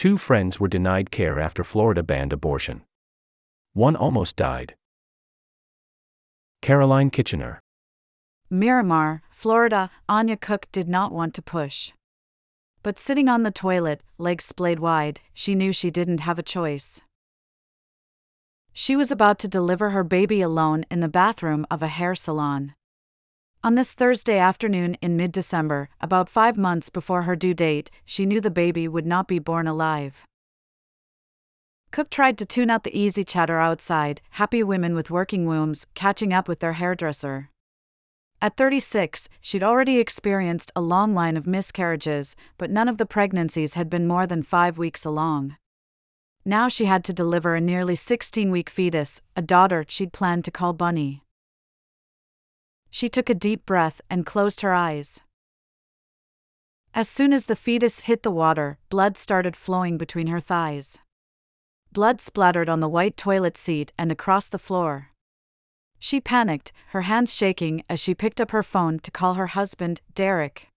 Two friends were denied care after Florida banned abortion. One almost died. Caroline Kitchener. Miramar, Florida, Anya Cook did not want to push. But sitting on the toilet, legs splayed wide, she knew she didn't have a choice. She was about to deliver her baby alone in the bathroom of a hair salon. On this Thursday afternoon in mid December, about five months before her due date, she knew the baby would not be born alive. Cook tried to tune out the easy chatter outside, happy women with working wombs catching up with their hairdresser. At 36, she'd already experienced a long line of miscarriages, but none of the pregnancies had been more than five weeks along. Now she had to deliver a nearly 16 week fetus, a daughter she'd planned to call Bunny. She took a deep breath and closed her eyes. As soon as the fetus hit the water, blood started flowing between her thighs. Blood splattered on the white toilet seat and across the floor. She panicked, her hands shaking as she picked up her phone to call her husband, Derek.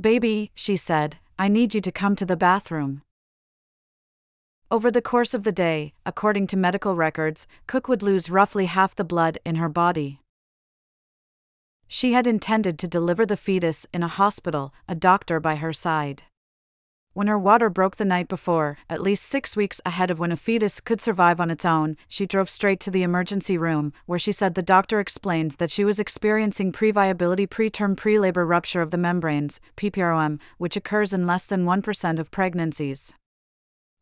Baby, she said, I need you to come to the bathroom. Over the course of the day, according to medical records, Cook would lose roughly half the blood in her body. She had intended to deliver the fetus in a hospital, a doctor by her side. When her water broke the night before, at least six weeks ahead of when a fetus could survive on its own, she drove straight to the emergency room, where she said the doctor explained that she was experiencing previability preterm prelabor rupture of the membranes, PPROM, which occurs in less than 1% of pregnancies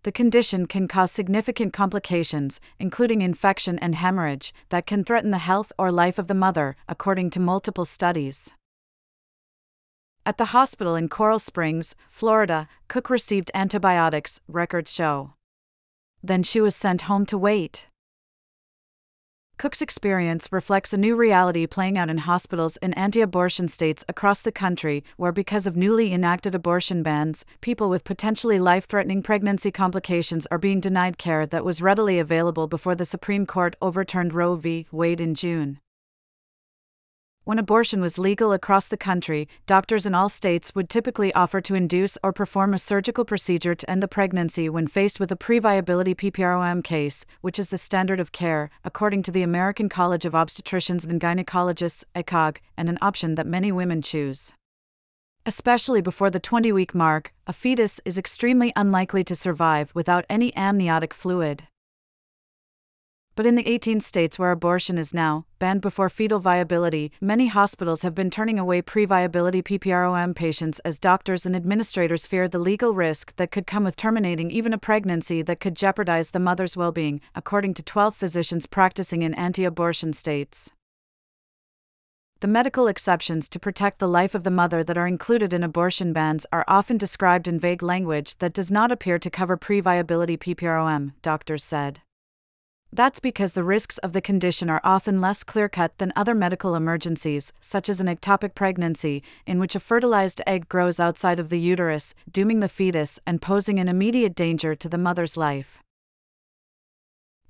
the condition can cause significant complications, including infection and hemorrhage, that can threaten the health or life of the mother, according to multiple studies. At the hospital in Coral Springs, Florida, Cook received antibiotics, records show. Then she was sent home to wait. Cook's experience reflects a new reality playing out in hospitals in anti abortion states across the country, where, because of newly enacted abortion bans, people with potentially life threatening pregnancy complications are being denied care that was readily available before the Supreme Court overturned Roe v. Wade in June. When abortion was legal across the country, doctors in all states would typically offer to induce or perform a surgical procedure to end the pregnancy when faced with a previability PPROM case, which is the standard of care, according to the American College of Obstetricians and Gynecologists, ACOG, and an option that many women choose. Especially before the 20 week mark, a fetus is extremely unlikely to survive without any amniotic fluid. But in the 18 states where abortion is now banned before fetal viability, many hospitals have been turning away pre-viability PPROM patients as doctors and administrators fear the legal risk that could come with terminating even a pregnancy that could jeopardize the mother's well-being, according to 12 physicians practicing in anti-abortion states. The medical exceptions to protect the life of the mother that are included in abortion bans are often described in vague language that does not appear to cover pre-viability PPROM, doctors said. That's because the risks of the condition are often less clear cut than other medical emergencies, such as an ectopic pregnancy, in which a fertilized egg grows outside of the uterus, dooming the fetus and posing an immediate danger to the mother's life.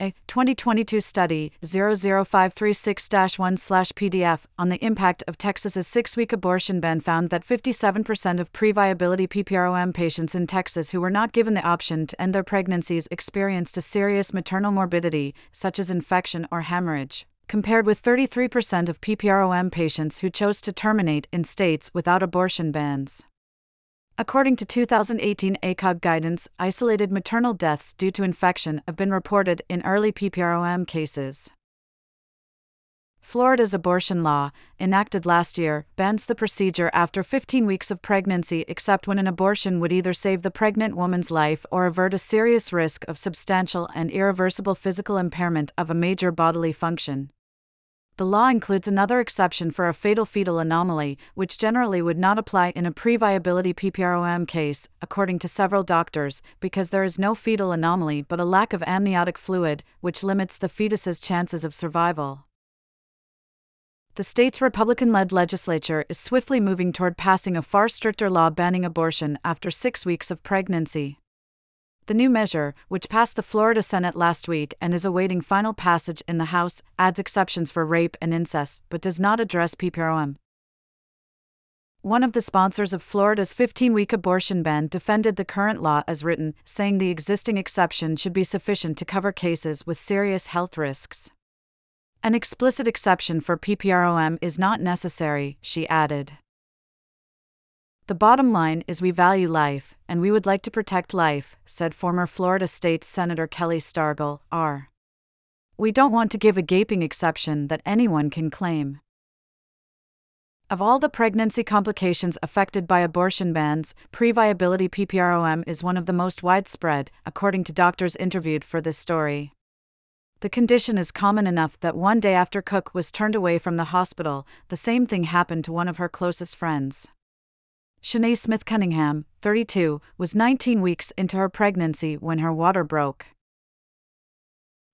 A 2022 study 00536 1 PDF on the impact of Texas's six week abortion ban found that 57% of previability PPROM patients in Texas who were not given the option to end their pregnancies experienced a serious maternal morbidity, such as infection or hemorrhage, compared with 33% of PPROM patients who chose to terminate in states without abortion bans. According to 2018 ACOG guidance, isolated maternal deaths due to infection have been reported in early PPROM cases. Florida's abortion law, enacted last year, bans the procedure after 15 weeks of pregnancy except when an abortion would either save the pregnant woman's life or avert a serious risk of substantial and irreversible physical impairment of a major bodily function. The law includes another exception for a fatal fetal anomaly, which generally would not apply in a previability PPROM case, according to several doctors, because there is no fetal anomaly but a lack of amniotic fluid, which limits the fetus's chances of survival. The state's Republican led legislature is swiftly moving toward passing a far stricter law banning abortion after six weeks of pregnancy. The new measure, which passed the Florida Senate last week and is awaiting final passage in the House, adds exceptions for rape and incest, but does not address PPROM. One of the sponsors of Florida's 15 week abortion ban defended the current law as written, saying the existing exception should be sufficient to cover cases with serious health risks. An explicit exception for PPROM is not necessary, she added. The bottom line is we value life, and we would like to protect life, said former Florida State Senator Kelli Stargel, R. We don't want to give a gaping exception that anyone can claim. Of all the pregnancy complications affected by abortion bans, previability PPROM is one of the most widespread, according to doctors interviewed for this story. The condition is common enough that one day after Cook was turned away from the hospital, the same thing happened to one of her closest friends. Shanae Smith Cunningham, 32, was 19 weeks into her pregnancy when her water broke.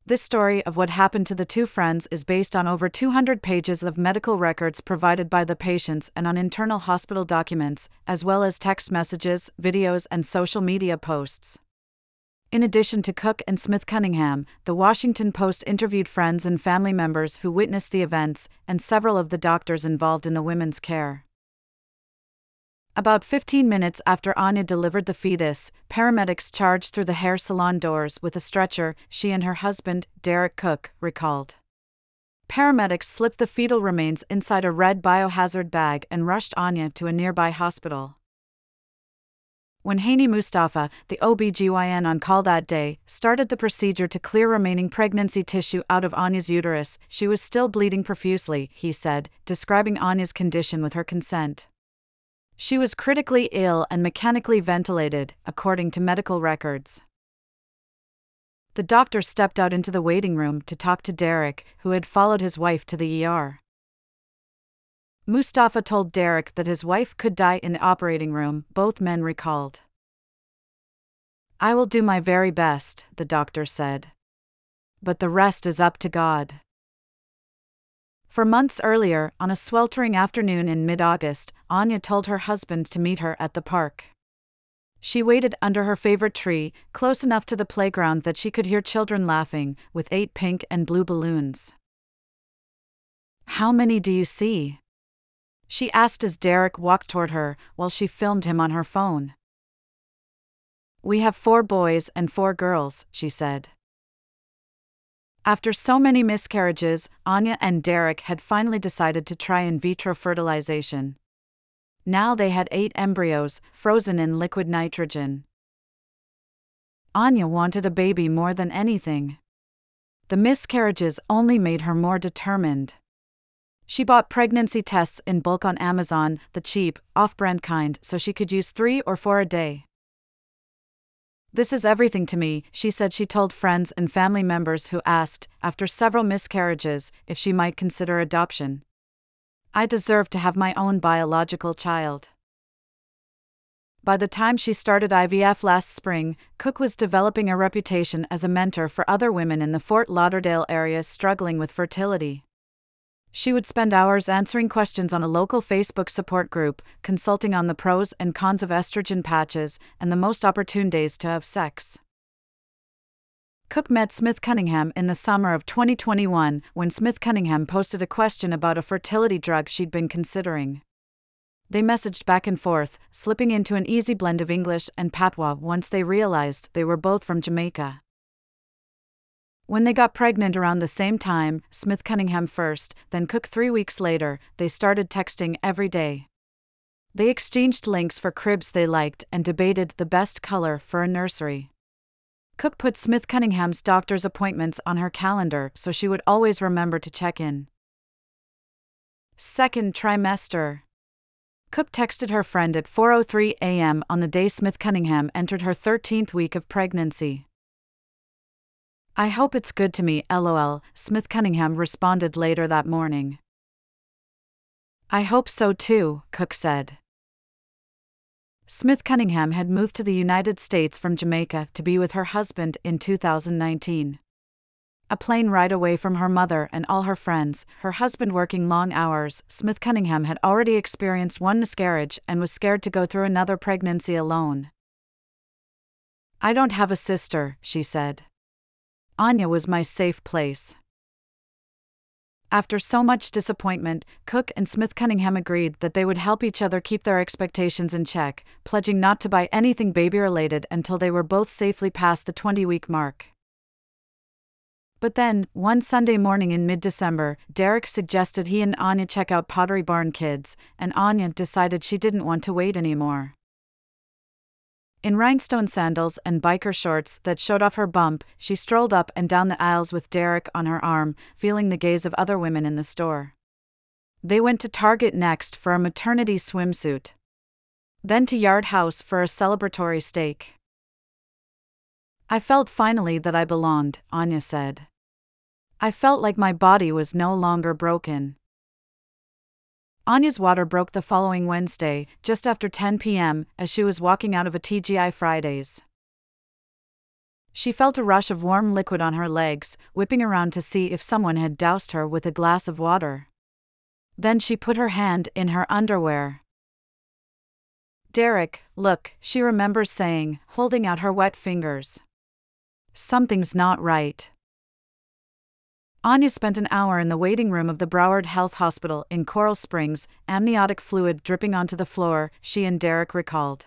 This story of what happened to the two friends is based on over 200 pages of medical records provided by the patients and on internal hospital documents, as well as text messages, videos, and social media posts. In addition to Cook and Smith Cunningham, the Washington Post interviewed friends and family members who witnessed the events and several of the doctors involved in the women's care. About 15 minutes after Anya delivered the fetus, paramedics charged through the hair salon doors with a stretcher, she and her husband, Derek Cook, recalled. Paramedics slipped the fetal remains inside a red biohazard bag and rushed Anya to a nearby hospital. When Haney Mustafa, the OB/GYN on call that day, started the procedure to clear remaining pregnancy tissue out of Anya's uterus, she was still bleeding profusely, he said, describing Anya's condition with her consent. She was critically ill and mechanically ventilated, according to medical records. The doctor stepped out into the waiting room to talk to Derek, who had followed his wife to the ER. Mustafa told Derek that his wife could die in the operating room, both men recalled. I will do my very best, the doctor said. But the rest is up to God. For months earlier, on a sweltering afternoon in mid August, Anya told her husband to meet her at the park. She waited under her favorite tree, close enough to the playground that she could hear children laughing, with eight pink and blue balloons. How many do you see? She asked as Derek walked toward her, while she filmed him on her phone. We have four boys and four girls, she said. After so many miscarriages, Anya and Derek had finally decided to try in vitro fertilization. Now they had eight embryos, frozen in liquid nitrogen. Anya wanted a baby more than anything. The miscarriages only made her more determined. She bought pregnancy tests in bulk on Amazon, the cheap, off brand kind, so she could use three or four a day. This is everything to me, she said she told friends and family members who asked, after several miscarriages, if she might consider adoption. I deserve to have my own biological child. By the time she started IVF last spring, Cook was developing a reputation as a mentor for other women in the Fort Lauderdale area struggling with fertility. She would spend hours answering questions on a local Facebook support group, consulting on the pros and cons of estrogen patches, and the most opportune days to have sex. Cook met Smith Cunningham in the summer of 2021 when Smith Cunningham posted a question about a fertility drug she'd been considering. They messaged back and forth, slipping into an easy blend of English and patois once they realized they were both from Jamaica. When they got pregnant around the same time, Smith Cunningham first, then Cook three weeks later, they started texting every day. They exchanged links for cribs they liked and debated the best color for a nursery. Cook put Smith Cunningham's doctor's appointments on her calendar so she would always remember to check in. Second trimester. Cook texted her friend at 4:03 a.m. on the day Smith Cunningham entered her 13th week of pregnancy. I hope it's good to me, lol, Smith Cunningham responded later that morning. I hope so too, Cook said. Smith Cunningham had moved to the United States from Jamaica to be with her husband in 2019. A plane ride away from her mother and all her friends, her husband working long hours, Smith Cunningham had already experienced one miscarriage and was scared to go through another pregnancy alone. I don't have a sister, she said. Anya was my safe place. After so much disappointment, Cook and Smith Cunningham agreed that they would help each other keep their expectations in check, pledging not to buy anything baby related until they were both safely past the 20 week mark. But then, one Sunday morning in mid December, Derek suggested he and Anya check out Pottery Barn Kids, and Anya decided she didn't want to wait anymore. In rhinestone sandals and biker shorts that showed off her bump, she strolled up and down the aisles with Derek on her arm, feeling the gaze of other women in the store. They went to Target next for a maternity swimsuit. Then to Yard House for a celebratory steak. I felt finally that I belonged, Anya said. I felt like my body was no longer broken. Anya's water broke the following Wednesday, just after 10 p.m., as she was walking out of a TGI Fridays. She felt a rush of warm liquid on her legs, whipping around to see if someone had doused her with a glass of water. Then she put her hand in her underwear. Derek, look, she remembers saying, holding out her wet fingers. Something's not right. Anya spent an hour in the waiting room of the Broward Health Hospital in Coral Springs, amniotic fluid dripping onto the floor, she and Derek recalled.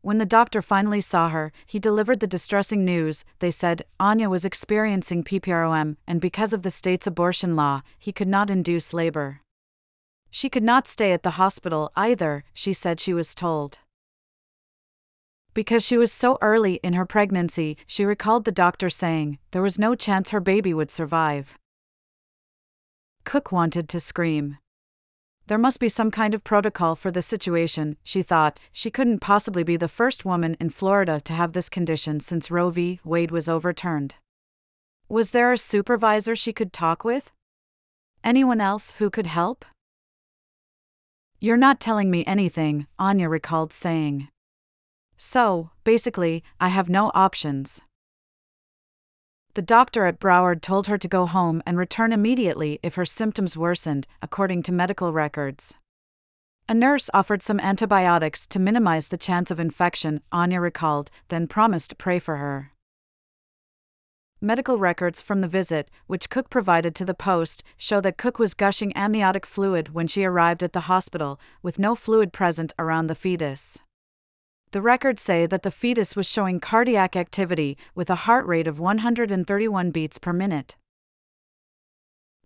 When the doctor finally saw her, he delivered the distressing news. They said Anya was experiencing PPROM, and because of the state's abortion law, he could not induce labor. She could not stay at the hospital either, she said she was told. Because she was so early in her pregnancy, she recalled the doctor saying there was no chance her baby would survive. Cook wanted to scream. There must be some kind of protocol for the situation, she thought. She couldn't possibly be the first woman in Florida to have this condition since Roe v. Wade was overturned. Was there a supervisor she could talk with? Anyone else who could help? You're not telling me anything, Anya recalled saying. So, basically, I have no options. The doctor at Broward told her to go home and return immediately if her symptoms worsened, according to medical records. A nurse offered some antibiotics to minimize the chance of infection, Anya recalled, then promised to pray for her. Medical records from the visit, which Cook provided to the Post, show that Cook was gushing amniotic fluid when she arrived at the hospital, with no fluid present around the fetus. The records say that the fetus was showing cardiac activity with a heart rate of 131 beats per minute.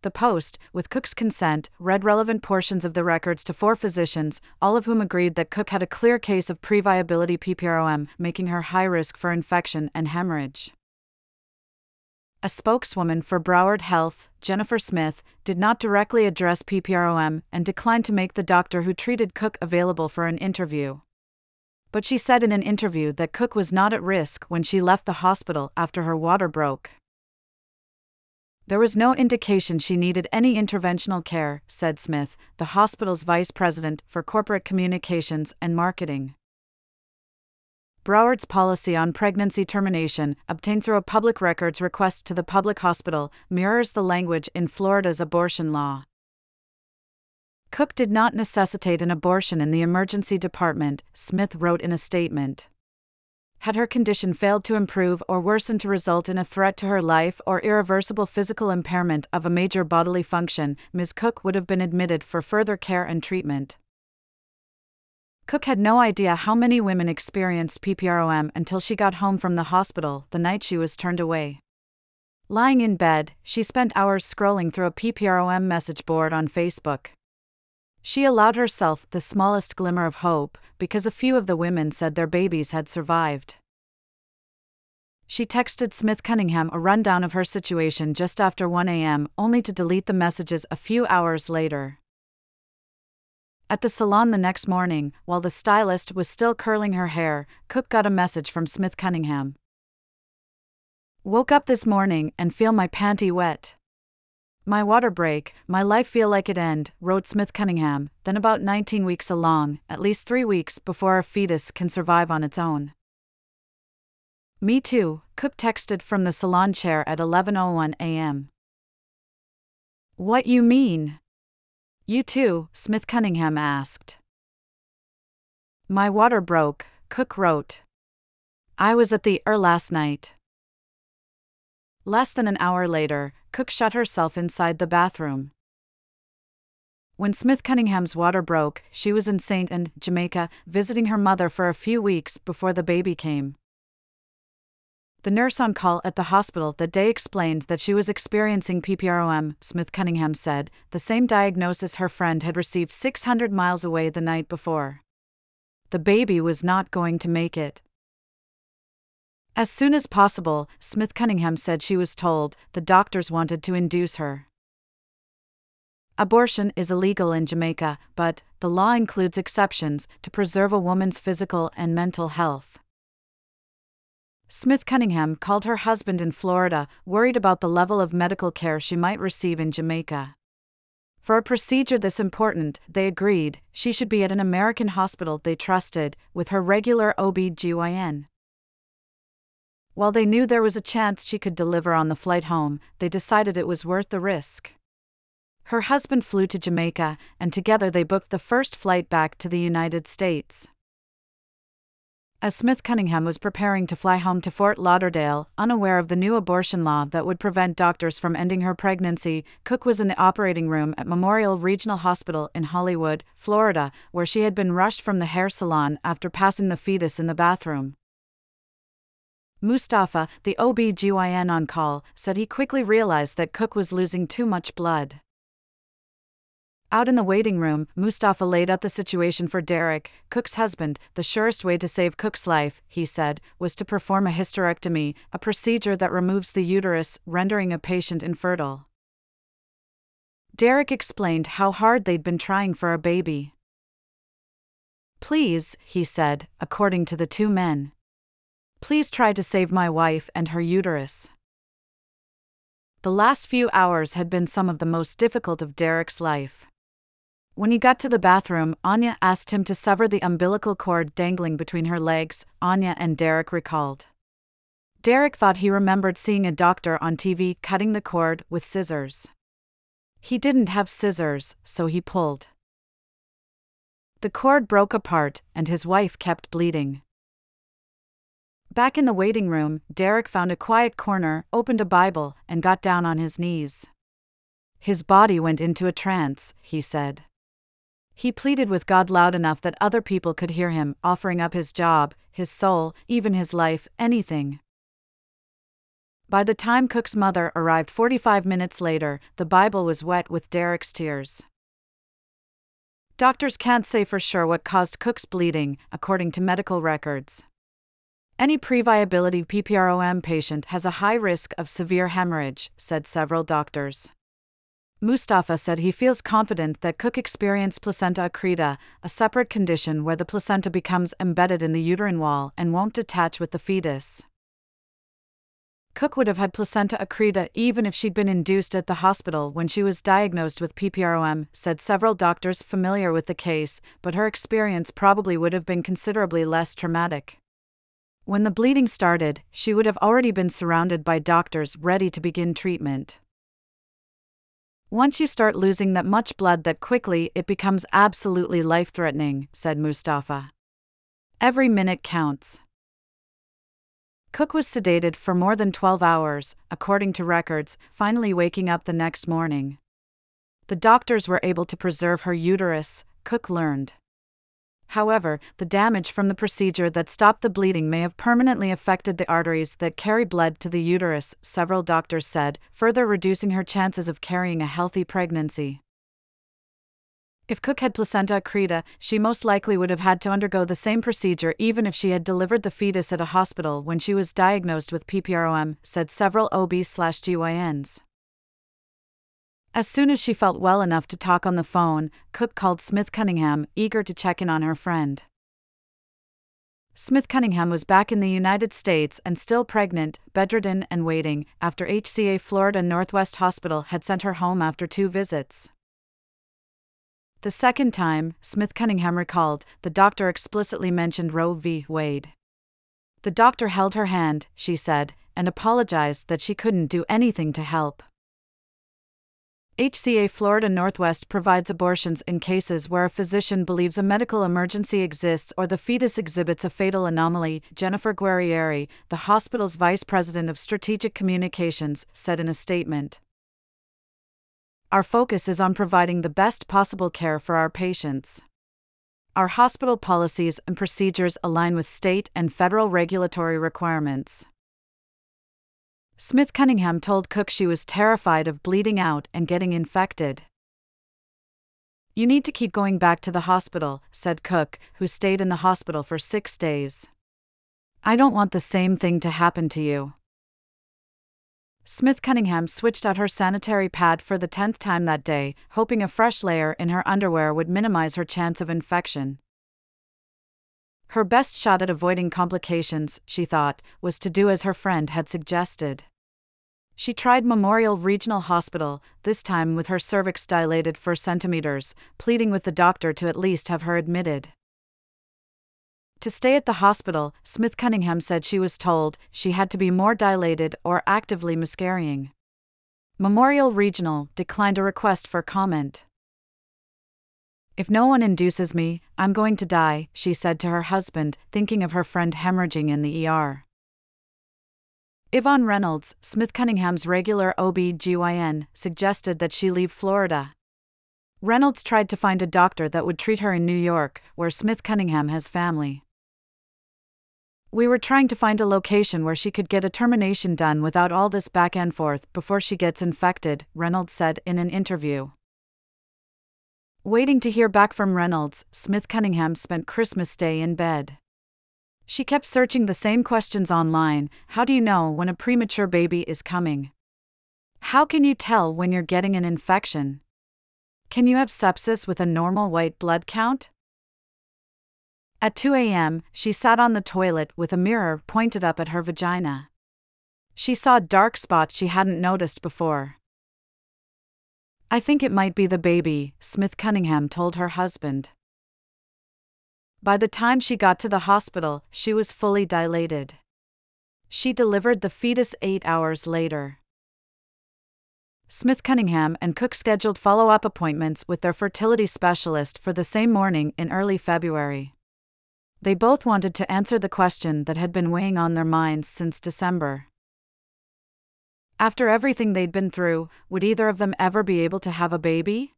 The Post, with Cook's consent, read relevant portions of the records to four physicians, all of whom agreed that Cook had a clear case of previability PPROM, making her high risk for infection and hemorrhage. A spokeswoman for Broward Health, Jennifer Smith, did not directly address PPROM and declined to make the doctor who treated Cook available for an interview but she said in an interview that Cook was not at risk when she left the hospital after her water broke. There was no indication she needed any interventional care, said Smith, the hospital's vice president for corporate communications and marketing. Broward's policy on pregnancy termination, obtained through a public records request to the public hospital, mirrors the language in Florida's abortion law. Cook did not necessitate an abortion in the emergency department, Smith wrote in a statement. Had her condition failed to improve or worsen to result in a threat to her life or irreversible physical impairment of a major bodily function, Ms. Cook would have been admitted for further care and treatment. Cook had no idea how many women experienced PPROM until she got home from the hospital the night she was turned away. Lying in bed, she spent hours scrolling through a PPROM message board on Facebook. She allowed herself the smallest glimmer of hope because a few of the women said their babies had survived. She texted Smith Cunningham a rundown of her situation just after 1 a.m., only to delete the messages a few hours later. At the salon the next morning, while the stylist was still curling her hair, Cook got a message from Smith Cunningham. Woke up this morning and feel my panty wet. My water break, my life feel like it end, wrote Smith Cunningham, then about 19 weeks along, at least three weeks before a fetus can survive on its own. Me too, Cook texted from the salon chair at 11:01 a.m. What you mean? You too, Smith Cunningham asked. My water broke, Cook wrote. I was at the ER last night. Less than an hour later, Cook shut herself inside the bathroom. When Smith Cunningham's water broke, she was in St. Ann, Jamaica, visiting her mother for a few weeks before the baby came. The nurse on call at the hospital that day explained that she was experiencing PPROM, Smith Cunningham said, the same diagnosis her friend had received 600 miles away the night before. The baby was not going to make it. As soon as possible, Smith Cunningham said she was told the doctors wanted to induce her. Abortion is illegal in Jamaica, but the law includes exceptions to preserve a woman's physical and mental health. Smith Cunningham called her husband in Florida, worried about the level of medical care she might receive in Jamaica. For a procedure this important, they agreed, she should be at an American hospital they trusted, with her regular OB-GYN. While they knew there was a chance she could deliver on the flight home, they decided it was worth the risk. Her husband flew to Jamaica, and together they booked the first flight back to the United States. As Smith Cunningham was preparing to fly home to Fort Lauderdale, unaware of the new abortion law that would prevent doctors from ending her pregnancy, Cook was in the operating room at Memorial Regional Hospital in Hollywood, Florida, where she had been rushed from the hair salon after passing the fetus in the bathroom. Mustafa, the OB-GYN on call, said he quickly realized that Cook was losing too much blood. Out in the waiting room, Mustafa laid out the situation for Derek, Cook's husband. The surest way to save Cook's life, he said, was to perform a hysterectomy, a procedure that removes the uterus, rendering a patient infertile. Derek explained how hard they'd been trying for a baby. Please, he said, according to the two men. Please try to save my wife and her uterus. The last few hours had been some of the most difficult of Derek's life. When he got to the bathroom, Anya asked him to sever the umbilical cord dangling between her legs, Anya and Derek recalled. Derek thought he remembered seeing a doctor on TV cutting the cord with scissors. He didn't have scissors, so he pulled. The cord broke apart, and his wife kept bleeding. Back in the waiting room, Derek found a quiet corner, opened a Bible, and got down on his knees. His body went into a trance, he said. He pleaded with God loud enough that other people could hear him, offering up his job, his soul, even his life, anything. By the time Cook's mother arrived 45 minutes later, the Bible was wet with Derek's tears. Doctors can't say for sure what caused Cook's bleeding, according to medical records. Any previability PPROM patient has a high risk of severe hemorrhage, said several doctors. Mustafa said he feels confident that Cook experienced placenta accreta, a separate condition where the placenta becomes embedded in the uterine wall and won't detach with the fetus. Cook would have had placenta accreta even if she'd been induced at the hospital when she was diagnosed with PPROM, said several doctors familiar with the case, but her experience probably would have been considerably less traumatic. When the bleeding started, she would have already been surrounded by doctors ready to begin treatment. Once you start losing that much blood that quickly, it becomes absolutely life threatening, said Mustafa. Every minute counts. Cook was sedated for more than 12 hours, according to records, finally waking up the next morning. The doctors were able to preserve her uterus, Cook learned. However, the damage from the procedure that stopped the bleeding may have permanently affected the arteries that carry blood to the uterus, several doctors said, further reducing her chances of carrying a healthy pregnancy. If Cook had placenta accreta, she most likely would have had to undergo the same procedure even if she had delivered the fetus at a hospital when she was diagnosed with PPROM, said several OB/GYNs. As soon as she felt well enough to talk on the phone, Cook called Smith Cunningham, eager to check in on her friend. Smith Cunningham was back in the United States and still pregnant, bedridden, and waiting after HCA Florida Northwest Hospital had sent her home after two visits. The second time, Smith Cunningham recalled, the doctor explicitly mentioned Roe v. Wade. The doctor held her hand, she said, and apologized that she couldn't do anything to help. HCA Florida Northwest provides abortions in cases where a physician believes a medical emergency exists or the fetus exhibits a fatal anomaly, Jennifer Guerrieri, the hospital's vice president of strategic communications, said in a statement. Our focus is on providing the best possible care for our patients. Our hospital policies and procedures align with state and federal regulatory requirements. Smith Cunningham told Cook she was terrified of bleeding out and getting infected. You need to keep going back to the hospital, said Cook, who stayed in the hospital for six days. I don't want the same thing to happen to you. Smith Cunningham switched out her sanitary pad for the tenth time that day, hoping a fresh layer in her underwear would minimize her chance of infection. Her best shot at avoiding complications, she thought, was to do as her friend had suggested. She tried Memorial Regional Hospital, this time with her cervix dilated 4 centimeters, pleading with the doctor to at least have her admitted. To stay at the hospital, Smith Cunningham said she was told she had to be more dilated or actively miscarrying. Memorial Regional declined a request for comment. If no one induces me, I'm going to die, she said to her husband, thinking of her friend hemorrhaging in the ER. Yvonne Reynolds, Smith Cunningham's regular OB-GYN, suggested that she leave Florida. Reynolds tried to find a doctor that would treat her in New York, where Smith Cunningham has family. We were trying to find a location where she could get a termination done without all this back and forth before she gets infected, Reynolds said in an interview. Waiting to hear back from Reynolds, Smith Cunningham spent Christmas Day in bed. She kept searching the same questions online How do you know when a premature baby is coming? How can you tell when you're getting an infection? Can you have sepsis with a normal white blood count? At 2 a.m., she sat on the toilet with a mirror pointed up at her vagina. She saw a dark spot she hadn't noticed before. I think it might be the baby, Smith Cunningham told her husband. By the time she got to the hospital, she was fully dilated. She delivered the fetus eight hours later. Smith Cunningham and Cook scheduled follow up appointments with their fertility specialist for the same morning in early February. They both wanted to answer the question that had been weighing on their minds since December. After everything they'd been through, would either of them ever be able to have a baby?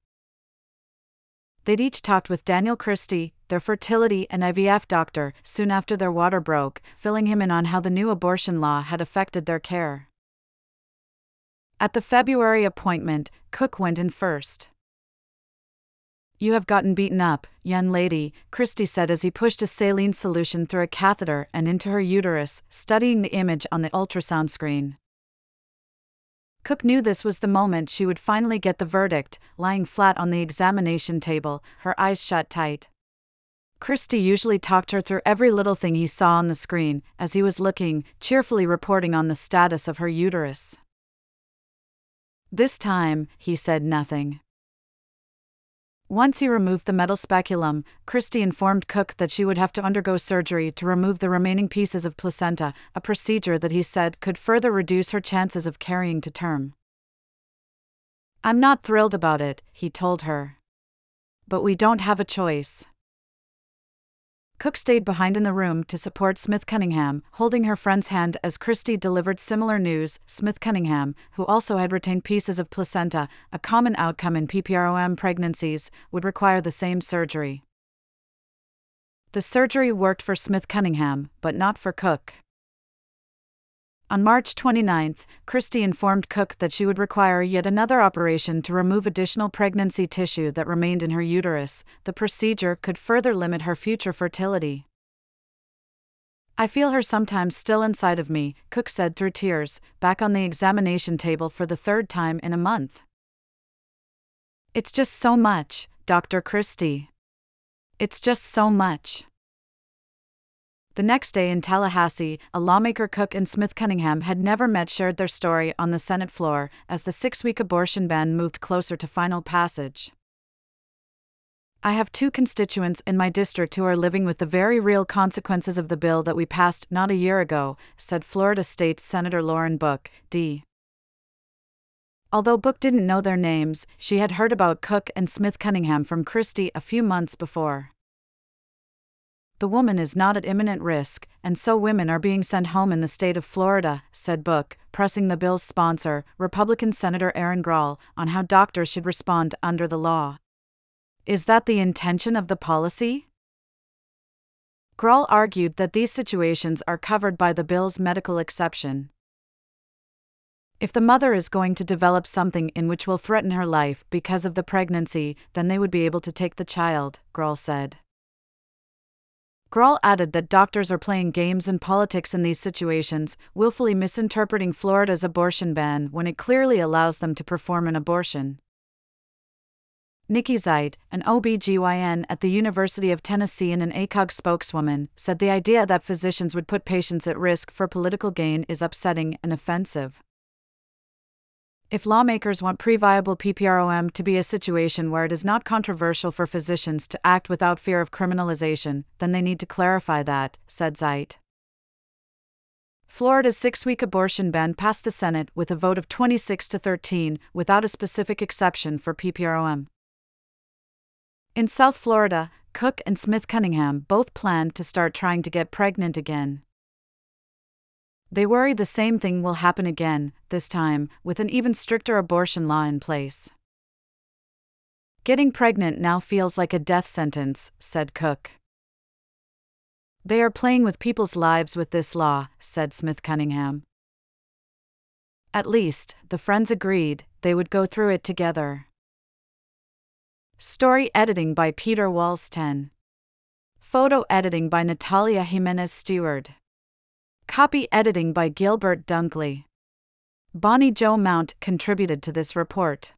They'd each talked with Daniel Christie, their fertility and IVF doctor, soon after their water broke, filling him in on how the new abortion law had affected their care. At the February appointment, Cook went in first. You have gotten beaten up, young lady, Christie said as he pushed a saline solution through a catheter and into her uterus, studying the image on the ultrasound screen. Cook knew this was the moment she would finally get the verdict, lying flat on the examination table, her eyes shut tight. Christie usually talked her through every little thing he saw on the screen, as he was looking, cheerfully reporting on the status of her uterus. This time, he said nothing. Once he removed the metal speculum, Christie informed Cook that she would have to undergo surgery to remove the remaining pieces of placenta, a procedure that he said could further reduce her chances of carrying to term. I'm not thrilled about it, he told her. But we don't have a choice. Cook stayed behind in the room to support Smith Cunningham, holding her friend's hand as Christie delivered similar news. Smith Cunningham, who also had retained pieces of placenta, a common outcome in PPROM pregnancies, would require the same surgery. The surgery worked for Smith Cunningham, but not for Cook. On March 29, Christie informed Cook that she would require yet another operation to remove additional pregnancy tissue that remained in her uterus. The procedure could further limit her future fertility. I feel her sometimes still inside of me, Cook said through tears, back on the examination table for the third time in a month. It's just so much, Dr. Christie. It's just so much. The next day in Tallahassee, a lawmaker Cook and Smith Cunningham had never met shared their story on the Senate floor as the six week abortion ban moved closer to final passage. I have two constituents in my district who are living with the very real consequences of the bill that we passed not a year ago, said Florida State Senator Lauren Book, D. Although Book didn't know their names, she had heard about Cook and Smith Cunningham from Christie a few months before. The woman is not at imminent risk, and so women are being sent home in the state of Florida, said Book, pressing the bill's sponsor, Republican Senator Erin Grall, on how doctors should respond under the law. Is that the intention of the policy? Grall argued that these situations are covered by the bill's medical exception. If the mother is going to develop something in which will threaten her life because of the pregnancy, then they would be able to take the child, Grall said. Grall added that doctors are playing games and politics in these situations, willfully misinterpreting Florida's abortion ban when it clearly allows them to perform an abortion. Nikki Zite, an OB/GYN at the University of Tennessee and an ACOG spokeswoman, said the idea that physicians would put patients at risk for political gain is upsetting and offensive. If lawmakers want pre-viable PPROM to be a situation where it is not controversial for physicians to act without fear of criminalization, then they need to clarify that, said Zite. Florida's six week abortion ban passed the Senate with a vote of 26 to 13, without a specific exception for PPROM. In South Florida, Cook and Smith Cunningham both planned to start trying to get pregnant again. They worry the same thing will happen again, this time, with an even stricter abortion law in place. Getting pregnant now feels like a death sentence, said Cook. They are playing with people's lives with this law, said Smith Cunningham. At least, the friends agreed they would go through it together. Story editing by Peter Wallsten. Photo editing by Natalia Jimenez Stuart. Copy editing by Gilbert Dunkley. Bonnie Jo Mount contributed to this report.